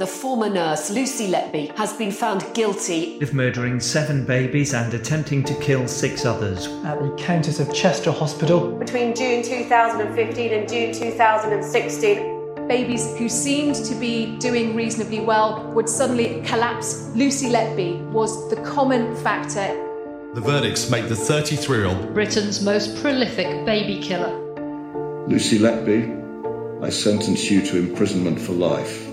The former nurse, Lucy Letby, has been found guilty of murdering seven babies and attempting to kill six others. At the Countess of Chester Hospital. Between June 2015 and June 2016, babies who seemed to be doing reasonably well would suddenly collapse. Lucy Letby was the common factor. The verdicts make the 33 year old Britain's most prolific baby killer. Lucy Letby, I sentence you to imprisonment for life.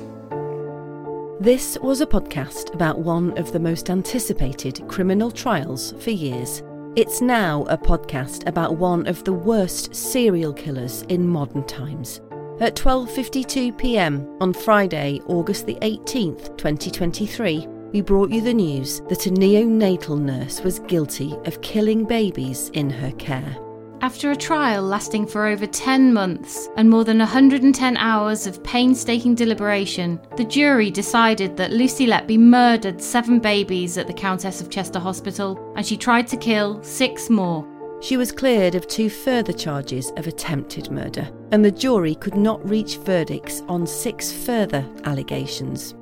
This was a podcast about one of the most anticipated criminal trials for years. It's now a podcast about one of the worst serial killers in modern times. At 12:52 p.m. on Friday, August the 18th, 2023, we brought you the news that a neonatal nurse was guilty of killing babies in her care. After a trial lasting for over 10 months and more than 110 hours of painstaking deliberation, the jury decided that Lucy Letby murdered seven babies at the Countess of Chester Hospital and she tried to kill six more. She was cleared of two further charges of attempted murder, and the jury could not reach verdicts on six further allegations.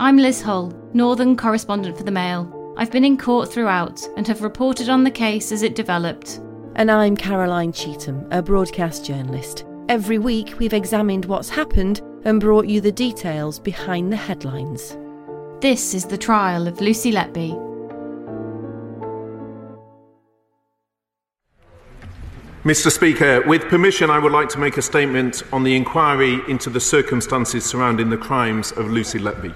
I'm Liz Hull, Northern correspondent for the Mail. I've been in court throughout and have reported on the case as it developed. And I'm Caroline Cheetham, a broadcast journalist. Every week, we've examined what's happened and brought you the details behind the headlines. This is the trial of Lucy Letby. Mr. Speaker, with permission, I would like to make a statement on the inquiry into the circumstances surrounding the crimes of Lucy Letby.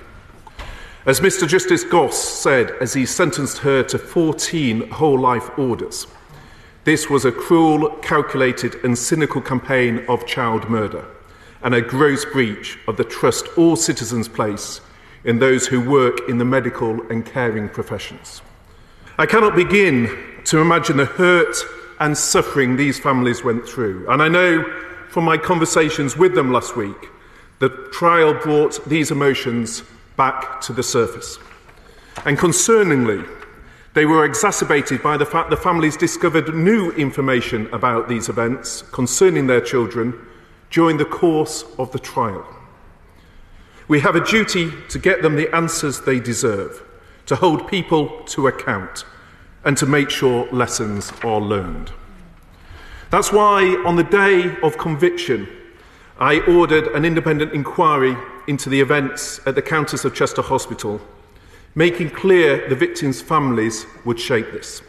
As Mr. Justice Goss said as he sentenced her to 14 whole life orders, this was a cruel, calculated, and cynical campaign of child murder and a gross breach of the trust all citizens place in those who work in the medical and caring professions. I cannot begin to imagine the hurt and suffering these families went through, and I know from my conversations with them last week the trial brought these emotions back to the surface. And concerningly, they were exacerbated by the fact the families discovered new information about these events concerning their children during the course of the trial. We have a duty to get them the answers they deserve, to hold people to account, and to make sure lessons are learned. That's why, on the day of conviction, I ordered an independent inquiry into the events at the Countess of Chester Hospital making clear the victims' families would shape this.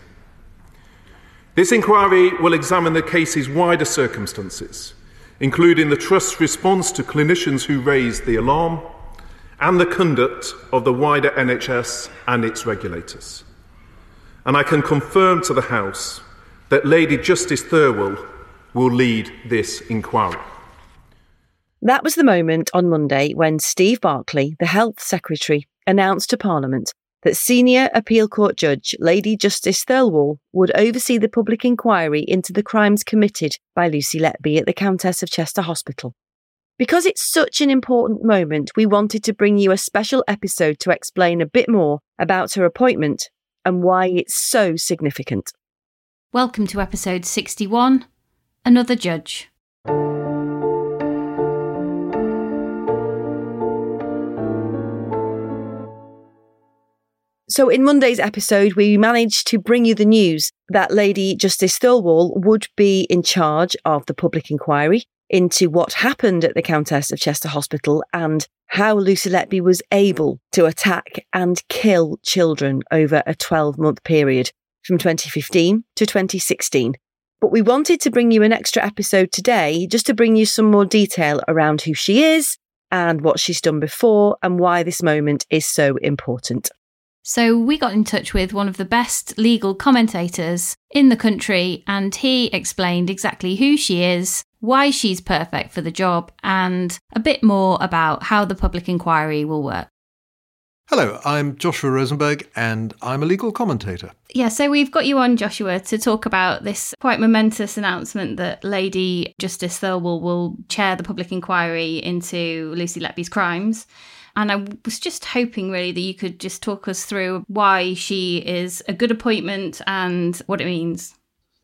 This inquiry will examine the case's wider circumstances, including the Trust's response to clinicians who raised the alarm and the conduct of the wider NHS and its regulators. And I can confirm to the House that Lady Justice Thirlwall will lead this inquiry. That was the moment on Monday when Steve Barclay, the Health Secretary, announced to Parliament that Senior Appeal Court Judge Lady Justice Thirlwall would oversee the public inquiry into the crimes committed by Lucy Letby at the Countess of Chester Hospital. Because it's such an important moment, we wanted to bring you a special episode to explain a bit more about her appointment and why it's so significant. Welcome to episode 61 Another Judge. So, in Monday's episode, we managed to bring you the news that Lady Justice Thirlwall would be in charge of the public inquiry into what happened at the Countess of Chester Hospital and how Lucy Letby was able to attack and kill children over a 12 month period from 2015 to 2016. But we wanted to bring you an extra episode today just to bring you some more detail around who she is and what she's done before and why this moment is so important. So we got in touch with one of the best legal commentators in the country, and he explained exactly who she is, why she's perfect for the job, and a bit more about how the public inquiry will work. Hello, I'm Joshua Rozenberg, and I'm a legal commentator. Yeah, so we've got you on, Joshua, to talk about this quite momentous announcement that Lady Justice Thirlwall will chair the public inquiry into Lucy Letby's crimes. And I was just hoping really that you could just talk us through why she is a good appointment and what it means.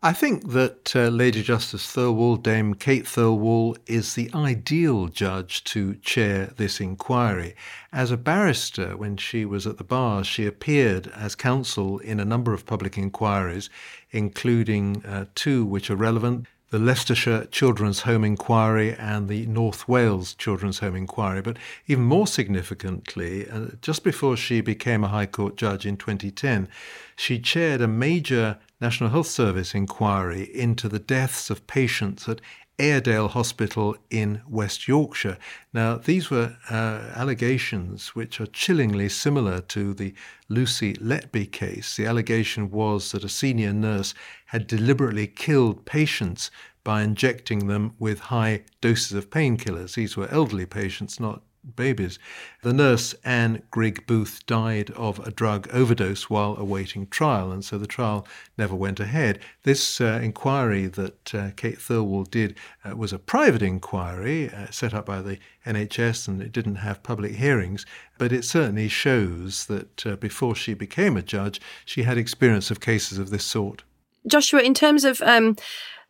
I think that uh, Lady Justice Thirlwall, Dame Kate Thirlwall, is the ideal judge to chair this inquiry. As a barrister, when she was at the bar, she appeared as counsel in a number of public inquiries, including uh, two which are relevant the Leicestershire Children's Home Inquiry and the North Wales Children's Home Inquiry. But even more significantly, uh, just before she became a High Court judge in 2010, she chaired a major National Health Service inquiry into the deaths of patients at Airedale Hospital in West Yorkshire. Now, these were uh, allegations which are chillingly similar to the Lucy Letby case. The allegation was that a senior nurse had deliberately killed patients by injecting them with high doses of painkillers. These were elderly patients, not babies. The nurse, Anne Grigg Booth, died of a drug overdose while awaiting trial, and so the trial never went ahead. This uh, inquiry that uh, Kate Thirlwall did uh, was a private inquiry uh, set up by the NHS, and it didn't have public hearings, but it certainly shows that uh, before she became a judge, she had experience of cases of this sort. Joshua, in terms of um,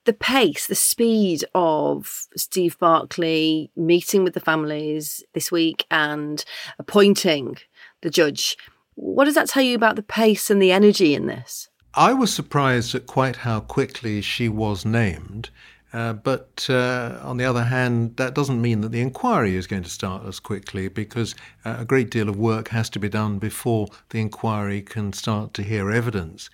the pace, the speed of Steve Barclay meeting with the families this week and appointing the judge, what does that tell you about the pace and the energy in this? I was surprised at quite how quickly she was named. Uh, but uh, on the other hand, that doesn't mean that the inquiry is going to start as quickly because uh, a great deal of work has to be done before the inquiry can start to hear evidence.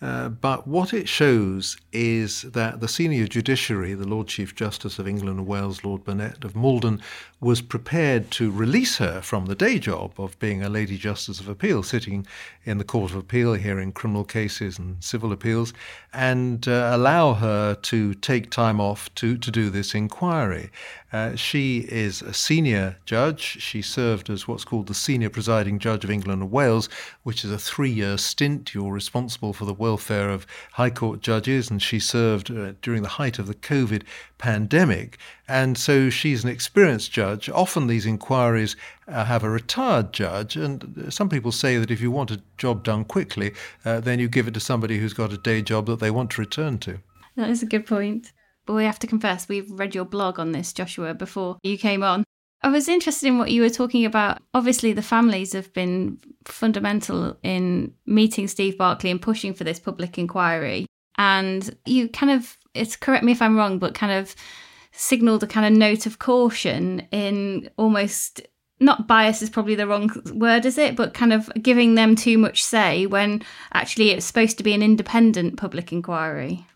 Uh, but what it shows is that the senior judiciary, the Lord Chief Justice of England and Wales, Lord Burnett of Maldon, was prepared to release her from the day job of being a Lady Justice of Appeal, sitting in the Court of Appeal hearing criminal cases and civil appeals, and uh, allow her to take time off to, to do this inquiry. Uh, she is a senior judge. She served as what's called the Senior Presiding Judge of England and Wales, which is a three year stint. You're responsible for the welfare of High Court judges, and she served uh, during the height of the COVID pandemic. And so she's an experienced judge. Often these inquiries uh, have a retired judge, and some people say that if you want a job done quickly, uh, then you give it to somebody who's got a day job that they want to return to. That is a good point. But we have to confess, we've read your blog on this, Joshua, before you came on. I was interested in what you were talking about. Obviously, the families have been fundamental in meeting Steve Barclay and pushing for this public inquiry. And you kind of, it's correct me if I'm wrong, but kind of signaled a kind of note of caution in almost not bias is probably the wrong word, is it? But kind of giving them too much say when actually it's supposed to be an independent public inquiry.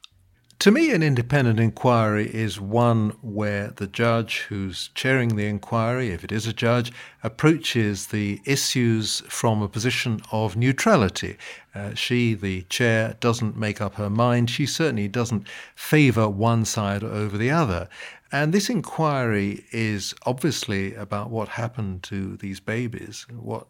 To me, an independent inquiry is one where the judge who's chairing the inquiry, if it is a judge, approaches the issues from a position of neutrality. Uh, she, the chair, doesn't make up her mind. She certainly doesn't favour one side over the other. And this inquiry is obviously about what happened to these babies, what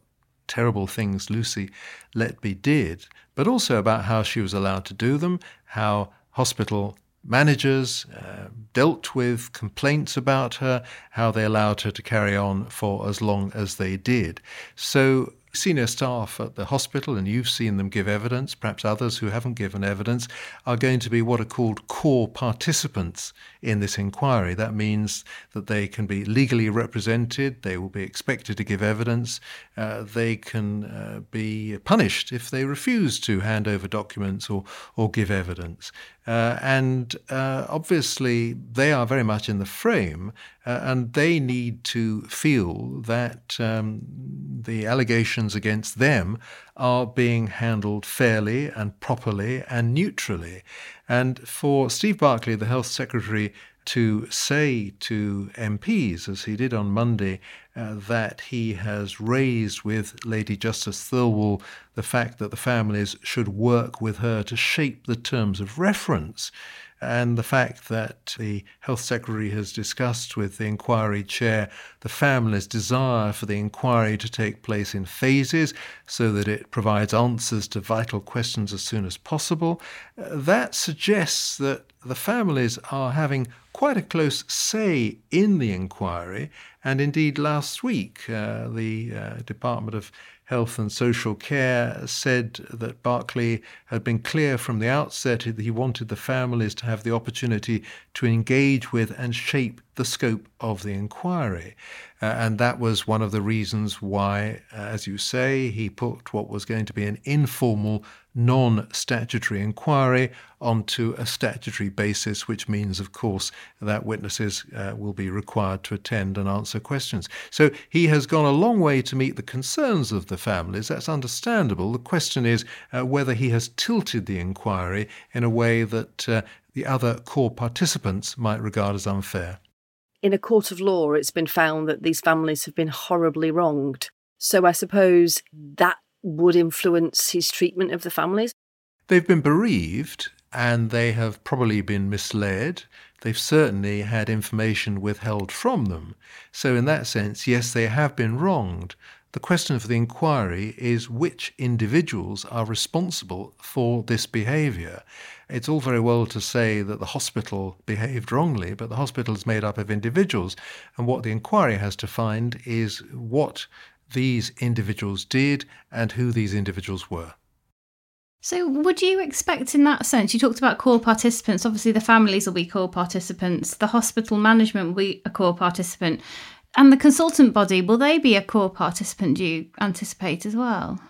terrible things Lucy Letby did, but also about how she was allowed to do them, how hospital managers uh, dealt with complaints about her, how they allowed her to carry on for as long as they did. So Senior staff at the hospital, and you've seen them give evidence, perhaps others who haven't given evidence, are going to be what are called core participants in this inquiry. That means that they can be legally represented, they will be expected to give evidence, uh, they can uh, be punished if they refuse to hand over documents or, or give evidence. Uh, and uh, obviously, they are very much in the frame, uh, and they need to feel that um, the allegations against them are being handled fairly and properly and neutrally. And for Steve Barclay, the Health Secretary, to say to MPs, as he did on Monday, uh, that he has raised with Lady Justice Thirlwall the fact that the families should work with her to shape the terms of reference and the fact that the Health Secretary has discussed with the inquiry chair the family's desire for the inquiry to take place in phases so that it provides answers to vital questions as soon as possible, uh, that suggests that the families are having quite a close say in the inquiry. And indeed, last week, uh, the uh, Department of Health and Social Care said that Barclay had been clear from the outset that he wanted the families to have the opportunity to engage with and shape the scope of the inquiry. Uh, and that was one of the reasons why, uh, as you say, he put what was going to be an informal, non statutory inquiry onto a statutory basis, which means, of course, that witnesses uh, will be required to attend and answer questions. So he has gone a long way to meet the concerns of the families. That's understandable. The question is uh, whether he has tilted the inquiry in a way that uh, the other core participants might regard as unfair in a court of law, it's been found that these families have been horribly wronged. So I suppose that would influence his treatment of the families. They've been bereaved and they have probably been misled. They've certainly had information withheld from them. So, in that sense, yes, they have been wronged. The question for the inquiry is which individuals are responsible for this behaviour. It's all very well to say that the hospital behaved wrongly, but the hospital is made up of individuals, and what the inquiry has to find is what these individuals did and who these individuals were. So, would you expect in that sense? You talked about core participants. Obviously, the families will be core participants. The hospital management will be a core participant. And the consultant body, will they be a core participant, do you anticipate as well?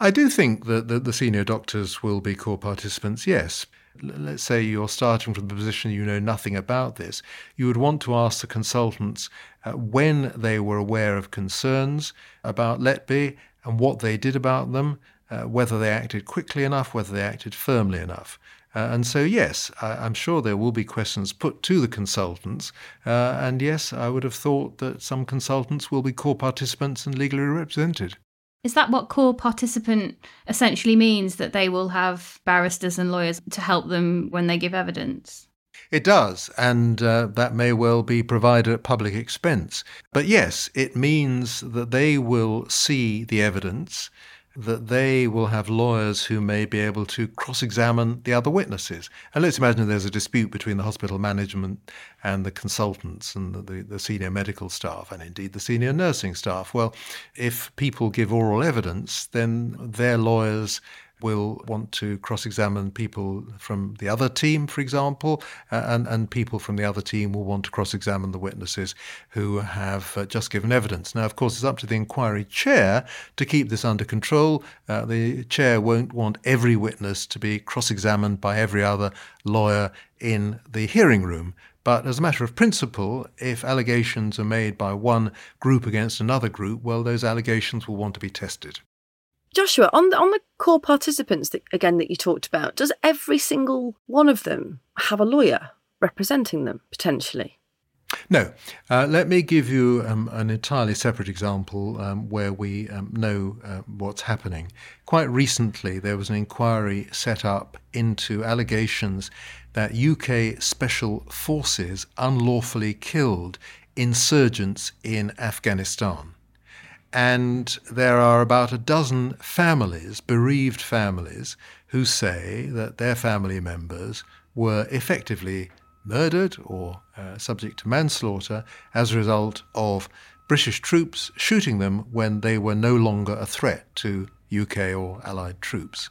I do think that the, the senior doctors will be core participants, yes. Let's say you're starting from the position you know nothing about this. You would want to ask the consultants uh, when they were aware of concerns about Letby and what they did about them, uh, whether they acted quickly enough, whether they acted firmly enough. Uh, and so, yes, I, am sure there will be questions put to the consultants. Uh, and yes, I would have thought that some consultants will be core participants and legally represented. Is that what core participant essentially means? That they will have barristers and lawyers to help them when they give evidence? It does, and uh, that may well be provided at public expense. But yes, it means that they will see the evidence that they will have lawyers who may be able to cross examine the other witnesses. And let's imagine there's a dispute between the hospital management and the consultants and the, the, the, senior medical staff and indeed the senior nursing staff. Well, if people give oral evidence, then their lawyers will want to cross examine people from the other team, for example, and, and people from the other team will want to cross examine the witnesses who have uh, just given evidence. Now, of course, it's up to the inquiry chair to keep this under control. Uh, the chair won't want every witness to be cross examined by every other lawyer in the hearing room. But as a matter of principle, if allegations are made by one group against another group, well, those allegations will want to be tested. Joshua, on the on the core participants that again that you talked about, does every single one of them have a lawyer representing them potentially? No. Uh, let me give you um, an entirely separate example um, where we um, know uh, what's happening. Quite recently, there was an inquiry set up into allegations that UK special forces unlawfully killed insurgents in Afghanistan. And there are about a dozen families, bereaved families, who say that their family members were effectively murdered or uh, subject to manslaughter as a result of British troops shooting them when they were no longer a threat to UK or Allied troops.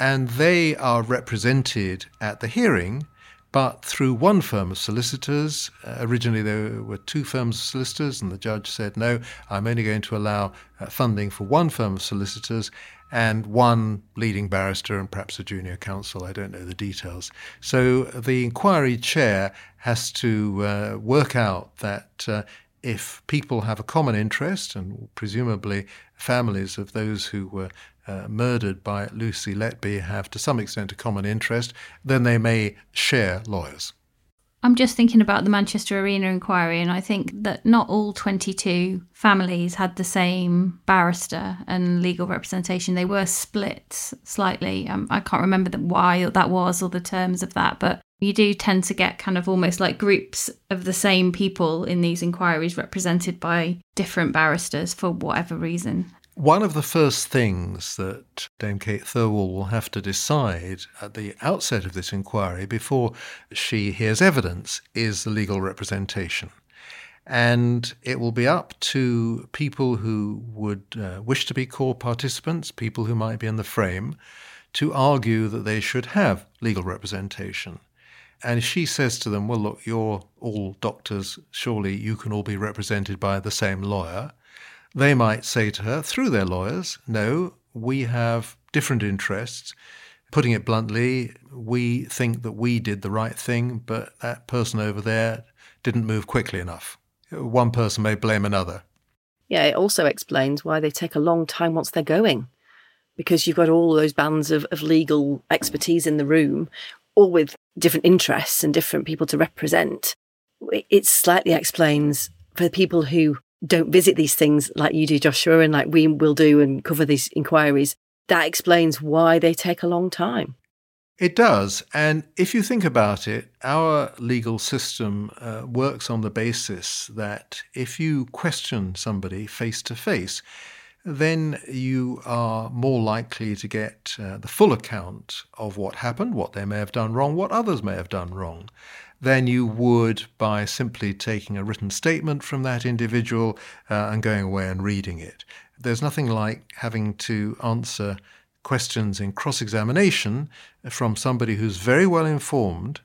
And they are represented at the hearing but through one firm of solicitors. Uh, originally, there were two firms of solicitors, and the judge said, No, I'm only going to allow uh, funding for one firm of solicitors and one leading barrister and perhaps a junior counsel. I don't know the details. So the inquiry chair has to uh, work out that uh, if people have a common interest, and presumably families of those who were uh, murdered by Lucy Letby have to some extent a common interest, then they may share lawyers. I'm just thinking about the Manchester Arena inquiry, and I think that not all 22 families had the same barrister and legal representation. They were split slightly. Um, I can't remember the, why that was or the terms of that, but you do tend to get kind of almost like groups of the same people in these inquiries represented by different barristers for whatever reason. One of the first things that Dame Kate Thirlwall will have to decide at the outset of this inquiry before she hears evidence is the legal representation. And it will be up to people who would uh, wish to be core participants, people who might be in the frame, to argue that they should have legal representation. And she says to them, Well, look, you're all doctors, surely you can all be represented by the same lawyer. They might say to her, through their lawyers, no, we have different interests. Putting it bluntly, we think that we did the right thing, but that person over there didn't move quickly enough. One person may blame another. Yeah, it also explains why they take a long time once they're going, because you've got all those bands of, of legal expertise in the room, all with different interests and different people to represent. It slightly explains for people who don't visit these things like you do, Joshua, and like we will do and cover these inquiries, that explains why they take a long time. It does. And if you think about it, our legal system uh, works on the basis that if you question somebody face to face, then you are more likely to get uh, the full account of what happened, what they may have done wrong, what others may have done wrong than you would by simply taking a written statement from that individual uh, and going away and reading it. There's nothing like having to answer questions in cross examination from somebody who's very well informed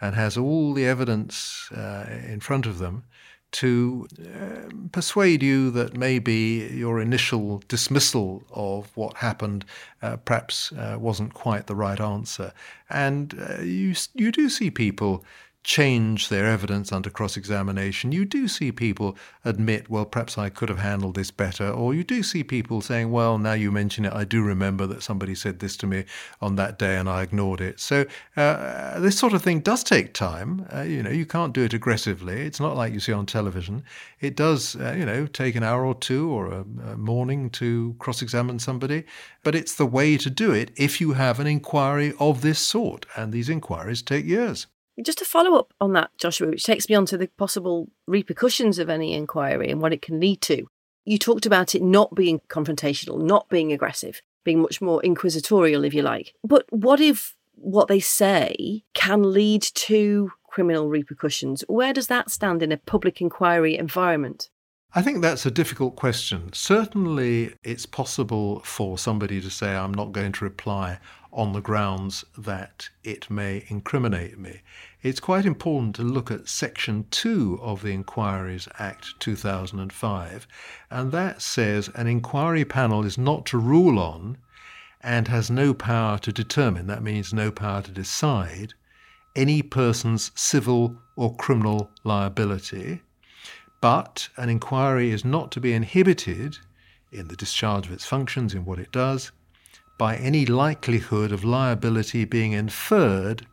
and has all the evidence uh, in front of them to uh, persuade you that maybe your initial dismissal of what happened uh, perhaps uh, wasn't quite the right answer. And uh, you, you do see people change their evidence under cross examination, you do see people admit, well, perhaps I could have handled this better. Or you do see people saying, well, now you mention it, I do remember that somebody said this to me on that day and I ignored it. So uh, this sort of thing does take time. Uh, you know, you can't do it aggressively. It's not like you see on television. It does, uh, you know, take an hour or two or a, a morning to cross examine somebody. But it's the way to do it if you have an inquiry of this sort. And these inquiries take years. Just to follow up on that, Joshua, which takes me on to the possible repercussions of any inquiry and what it can lead to. You talked about it not being confrontational, not being aggressive, being much more inquisitorial, if you like. But what if what they say can lead to criminal repercussions? Where does that stand in a public inquiry environment? I think that's a difficult question. Certainly, it's possible for somebody to say, I'm not going to reply on the grounds that it may incriminate me it's quite important to look at Section 2 of the Inquiries Act 2005, and that says an inquiry panel is not to rule on and has no power to determine, that means no power to decide, any person's civil or criminal liability. But an inquiry is not to be inhibited in the discharge of its functions, in what it does, by any likelihood of liability being inferred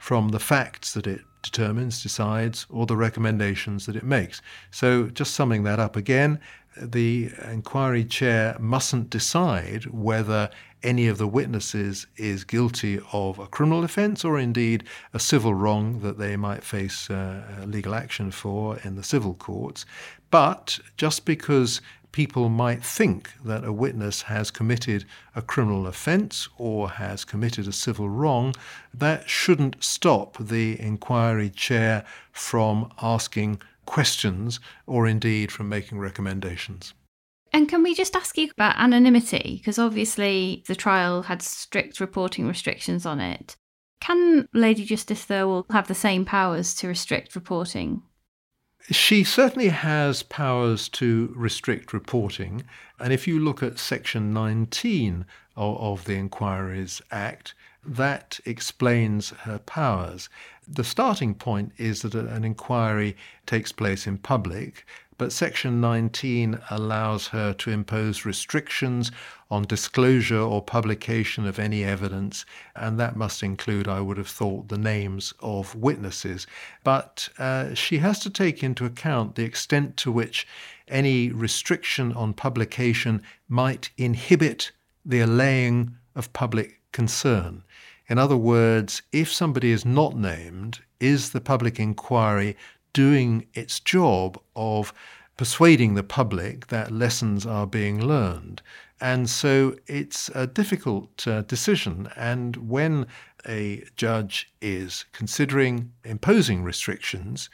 from the facts that it determines, decides, or the recommendations that it makes. So, just summing that up again, the inquiry chair mustn't decide whether any of the witnesses is guilty of a criminal offence or indeed a civil wrong that they might face uh, legal action for in the civil courts. But just because people might think that a witness has committed a criminal offence or has committed a civil wrong, that shouldn't stop the inquiry chair from asking questions or indeed from making recommendations. And can we just ask you about anonymity? Because obviously the trial had strict reporting restrictions on it. Can Lady Justice Thirlwall have the same powers to restrict reporting? She certainly has powers to restrict reporting. And if you look at Section 19 of, of the Inquiries Act, that explains her powers. The starting point is that an inquiry takes place in public, but Section 19 allows her to impose restrictions on disclosure or publication of any evidence, and that must include, I would have thought, the names of witnesses. But uh, she has to take into account the extent to which any restriction on publication might inhibit the allaying of public concern. In other words, if somebody is not named, is the public inquiry doing its job of persuading the public that lessons are being learned. And so it's a difficult uh, decision. And when a judge is considering imposing restrictions,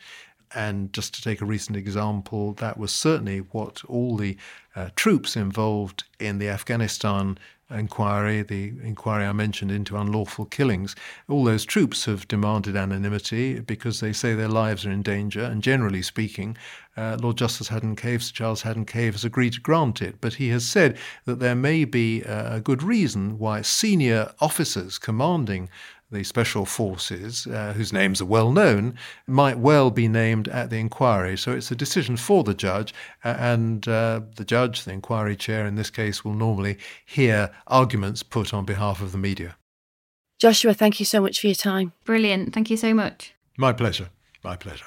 and just to take a recent example, that was certainly what all the uh, troops involved in the Afghanistan inquiry, the inquiry I mentioned into unlawful killings, all those troops have demanded anonymity because they say their lives are in danger. And generally speaking, uh, Lord Justice Haddon Cave, Sir Charles Haddon Cave, has agreed to grant it. But he has said that there may be a good reason why senior officers commanding the special forces, uh, whose names are well known, might well be named at the inquiry. So it's a decision for the judge, uh, and uh, the judge, the inquiry chair in this case, will normally hear arguments put on behalf of the media. Joshua, thank you so much for your time. Brilliant. Thank you so much. My pleasure. My pleasure.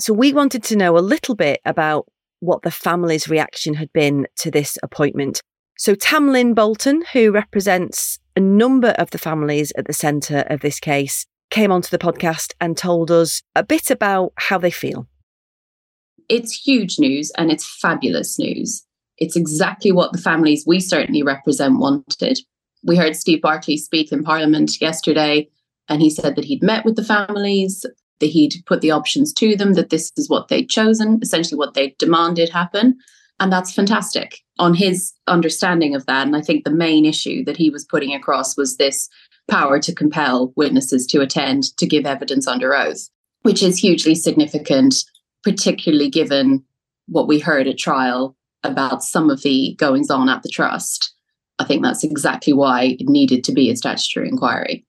So we wanted to know a little bit about what the family's reaction had been to this appointment. So Tamlin Bolton, who represents a number of the families at the centre of this case, came onto the podcast and told us a bit about how they feel. It's huge news and it's fabulous news. It's exactly what the families we certainly represent wanted. We heard Steve Barclay speak in Parliament yesterday, and he said that he'd met with the families that he'd put the options to them, that this is what they'd chosen, essentially what they demanded happen. And that's fantastic on his understanding of that. And I think the main issue that he was putting across was this power to compel witnesses to attend to give evidence under oath, which is hugely significant, particularly given what we heard at trial about some of the goings on at the trust. I think that's exactly why it needed to be a statutory inquiry.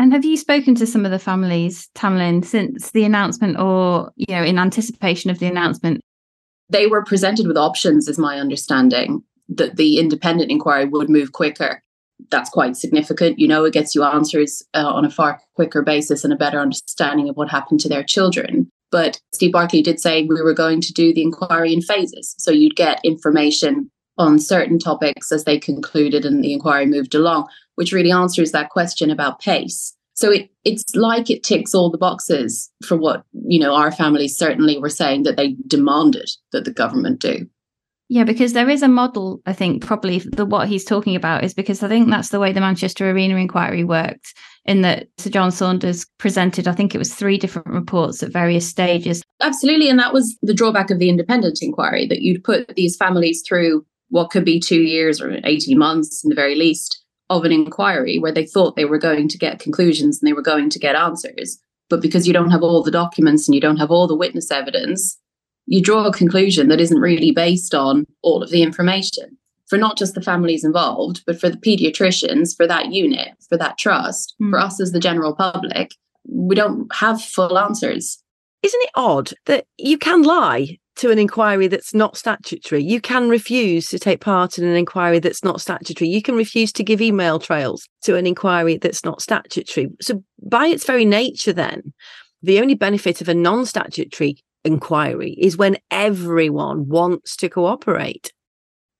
And have you spoken to some of the families, Tamlin, since the announcement or, you know, in anticipation of the announcement? They were presented with options, is my understanding, that the independent inquiry would move quicker. That's quite significant. You know, it gets you answers uh, on a far quicker basis and a better understanding of what happened to their children. But Steve Barclay did say we were going to do the inquiry in phases. So you'd get information on certain topics as they concluded and the inquiry moved along, which really answers that question about pace. So it, it's like it ticks all the boxes for what, you know, our families certainly were saying that they demanded that the government do. Yeah, because there is a model, I think, probably the what he's talking about is because I think that's the way the Manchester Arena inquiry worked, in that Sir John Saunders presented, I think it was three different reports at various stages. Absolutely. And that was the drawback of the independent inquiry, that you'd put these families through what could be two years or 18 months in the very least of an inquiry where they thought they were going to get conclusions and they were going to get answers. But because you don't have all the documents and you don't have all the witness evidence, you draw a conclusion that isn't really based on all of the information for not just the families involved, but for the pediatricians, for that unit, for that trust, mm. for us as the general public. We don't have full answers. Isn't it odd that you can lie to an inquiry that's not statutory. You can refuse to take part in an inquiry that's not statutory. You can refuse to give email trails to an inquiry that's not statutory. So, by its very nature, then, the only benefit of a non statutory inquiry is when everyone wants to cooperate.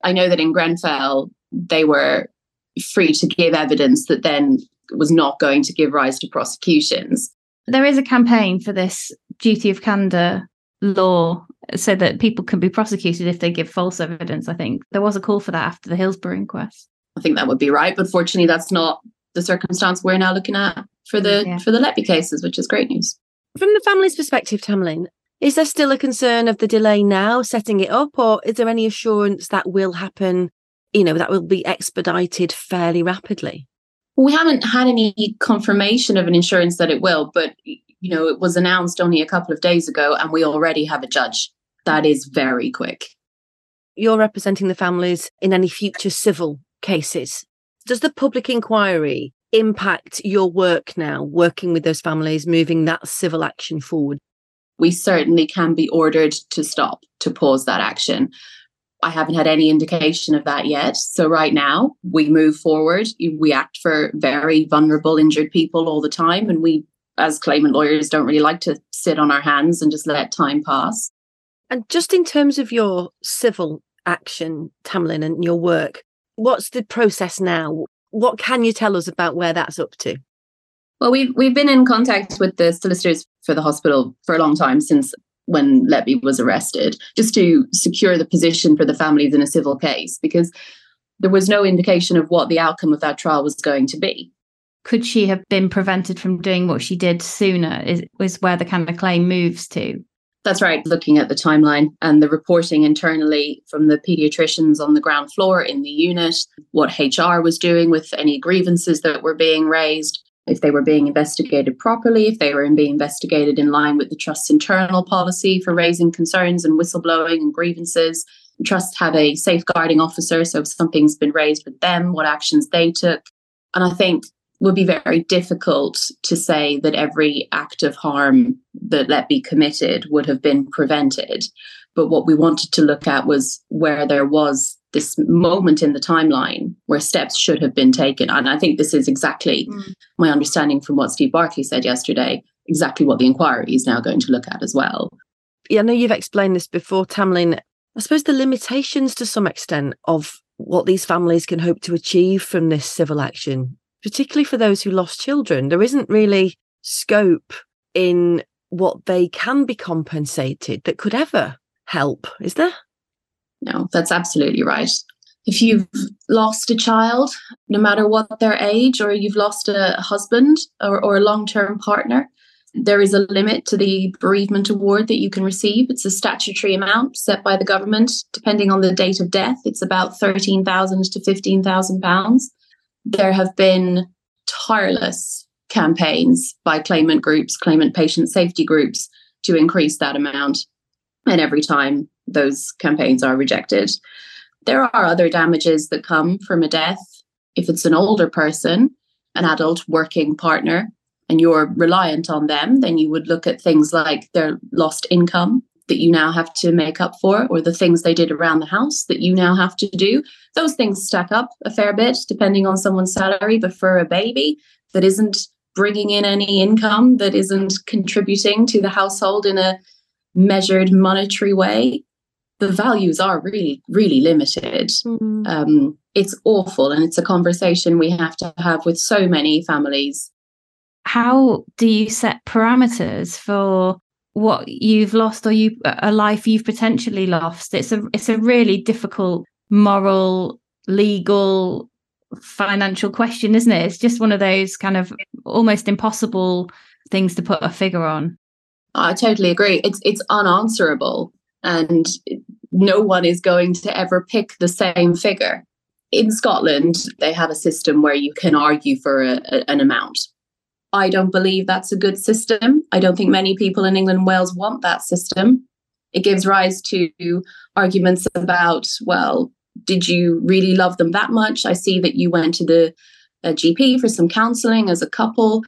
I know that in Grenfell, they were free to give evidence that then was not going to give rise to prosecutions. There is a campaign for this duty of candour law so that people can be prosecuted if they give false evidence. I think there was a call for that after the Hillsborough inquest. I think that would be right, but fortunately, that's not the circumstance we're now looking at for the yeah. for the Letby cases, which is great news. From the family's perspective, Tamlin, is there still a concern of the delay now setting it up, or is there any assurance that will happen? You know, that will be expedited fairly rapidly. We haven't had any confirmation of an insurance that it will, but you know, it was announced only a couple of days ago and we already have a judge. That is very quick. You're representing the families in any future civil cases. Does the public inquiry impact your work now, working with those families, moving that civil action forward? We certainly can be ordered to stop, to pause that action. I haven't had any indication of that yet. So, right now, we move forward. We act for very vulnerable, injured people all the time, and we as claimant lawyers don't really like to sit on our hands and just let time pass. And just in terms of your civil action, Tamlin, and your work, what's the process now? What can you tell us about where that's up to? Well, we've we've been in contact with the solicitors for the hospital for a long time since when Letby was arrested, just to secure the position for the families in a civil case, because there was no indication of what the outcome of that trial was going to be could she have been prevented from doing what she did sooner is, is where the kind of claim moves to. That's right. Looking at the timeline and the reporting internally from the pediatricians on the ground floor in the unit what hr was doing with any grievances that were being raised if they were being investigated properly if they were being investigated in line with the trust's internal policy for raising concerns and whistleblowing and grievances. Trust have a safeguarding officer so if something's been raised with them what actions they took. And i think would be very difficult to say that every act of harm that Letby committed would have been prevented. But what we wanted to look at was where there was this moment in the timeline where steps should have been taken. And I think this is exactly mm. my understanding from what Steve Barclay said yesterday, exactly what the inquiry is now going to look at as well. Yeah, I know you've explained this before, Tamlin. I suppose the limitations to some extent of what these families can hope to achieve from this civil action particularly for those who lost children, there isn't really scope in what they can be compensated that could ever help, is there? No, that's absolutely right. If you've lost a child, no matter what their age, or you've lost a husband or, or a long term partner, there is a limit to the bereavement award that you can receive. It's a statutory amount set by the government. Depending on the date of death, it's about thirteen thousand to fifteen thousand pounds there have been tireless campaigns by claimant groups, claimant patient safety groups to increase that amount. And every time those campaigns are rejected. There are other damages that come from a death. If it's an older person, an adult working partner, and you're reliant on them, then you would look at things like their lost income, that you now have to make up for, or the things they did around the house that you now have to do. Those things stack up a fair bit depending on someone's salary. But for a baby that isn't bringing in any income, that isn't contributing to the household in a measured monetary way, the values are really, really limited. Mm-hmm. Um, it's awful. And it's a conversation we have to have with so many families. How do you set parameters for what you've lost or you a life you've potentially lost it's a it's a really difficult moral legal financial question isn't it it's just one of those kind of almost impossible things to put a figure on i totally agree it's it's unanswerable and no one is going to ever pick the same figure. In Scotland, they have a system where you can argue for a, a, an amount. I don't believe that's a good system. I don't think many people in England and Wales want that system. It gives rise to arguments about, well, did you really love them that much? I see that you went to the GP for some counseling as a couple.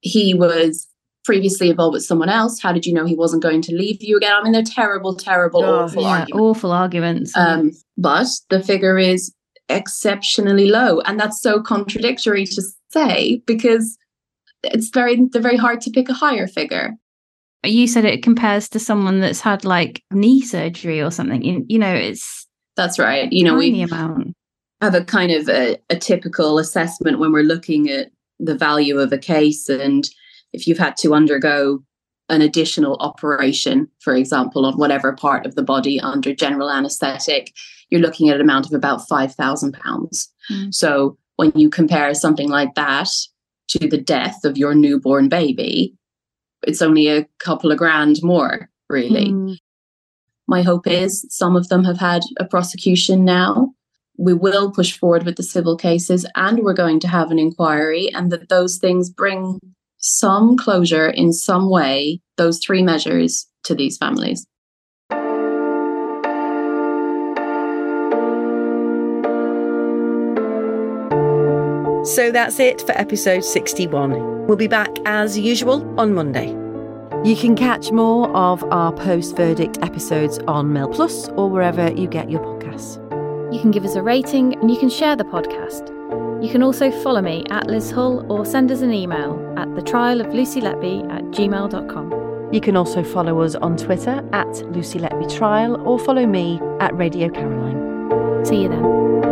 He was previously involved with someone else. How did you know he wasn't going to leave you again? I mean, they're terrible, terrible, oh, awful yeah, arguments. Awful arguments. Um, but the figure is exceptionally low. And that's so contradictory to say because it's very they're very hard to pick a higher figure. You said it compares to someone that's had like knee surgery or something. You, you know, it's that's right. You know, we amount. have a kind of a, a typical assessment when we're looking at the value of a case and if you've had to undergo an additional operation, for example, on whatever part of the body under general anesthetic, you're looking at an amount of about £5,000. Mm. So when you compare something like that to the death of your newborn baby, it's only a couple of grand more, really. Mm. My hope is some of them have had a prosecution now. We will push forward with the civil cases and we're going to have an inquiry, and that those things bring some closure in some way, those three measures to these families. So that's it for episode 61. We'll be back as usual on Monday. You can catch more of our post verdict episodes on Mail Plus or wherever you get your podcasts. You can give us a rating and you can share the podcast. You can also follow me at Liz Hull or send us an email at the trial of Lucy Letby at gmail.com. You can also follow us on Twitter at Lucy Letby Trial or follow me at Radio Caroline. See you then.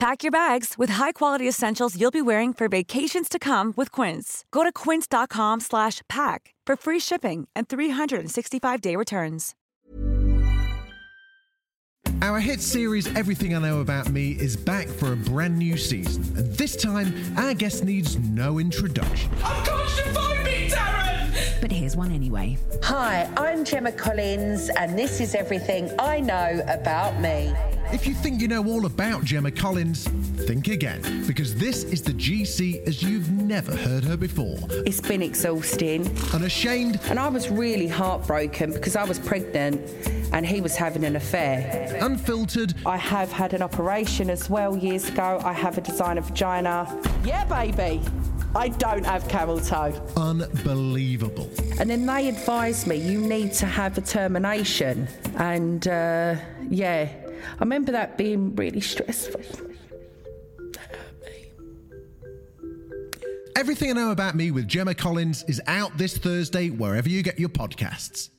Pack your bags with high-quality essentials you'll be wearing for vacations to come with Quince. Go to quince.com/pack for free shipping and 365-day returns. Our hit series Everything I Know About Me is back for a brand new season, and this time our guest needs no introduction. Of course you find me, Darren! But here's one anyway. Hi, I'm Gemma Collins, and this is everything I know about me. If you think you know all about Gemma Collins, think again, because this is the GC as you've never heard her before. It's been exhausting. Unashamed. And I was really heartbroken because I was pregnant and he was having an affair. Unfiltered. I have had an operation as well years ago. I have a designer vagina. Yeah, baby. I don't have camel toe. Unbelievable. And then they advised me you need to have a termination. And uh, yeah, I remember that being really stressful. Everything I Know About Me with Gemma Collins is out this Thursday wherever you get your podcasts.